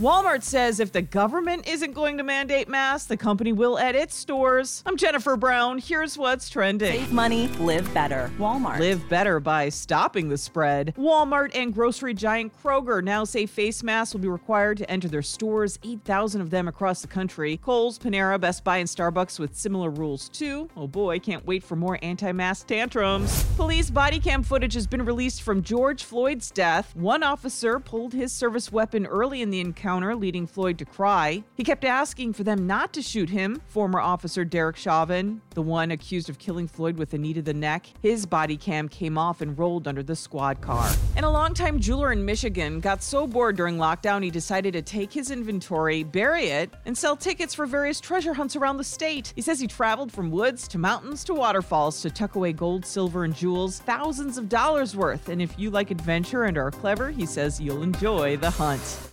Walmart says if the government isn't going to mandate masks, the company will at its stores. I'm Jennifer Brown. Here's what's trending. Save money, live better. Walmart. Live better by stopping the spread. Walmart and grocery giant Kroger now say face masks will be required to enter their stores, 8,000 of them across the country. Kohl's, Panera, Best Buy, and Starbucks with similar rules too. Oh boy, can't wait for more anti mask tantrums. Police body cam footage has been released from George Floyd's death. One officer pulled his service weapon early in the encounter, leading Floyd to cry. He kept asking for them not to shoot him. Former officer Derek Chauvin, the one accused of killing Floyd with a knee to the neck, his body cam came off and rolled under the squad car. And a longtime jeweler in Michigan got so bored during lockdown he decided to take his inventory, bury it, and sell tickets for various treasure hunts around the state. He says he traveled from woods to mountains to waterfalls to tuck away gold, silver, and jewels, thousands of dollars worth. And if you like adventure and are clever, he says you'll enjoy the hunt.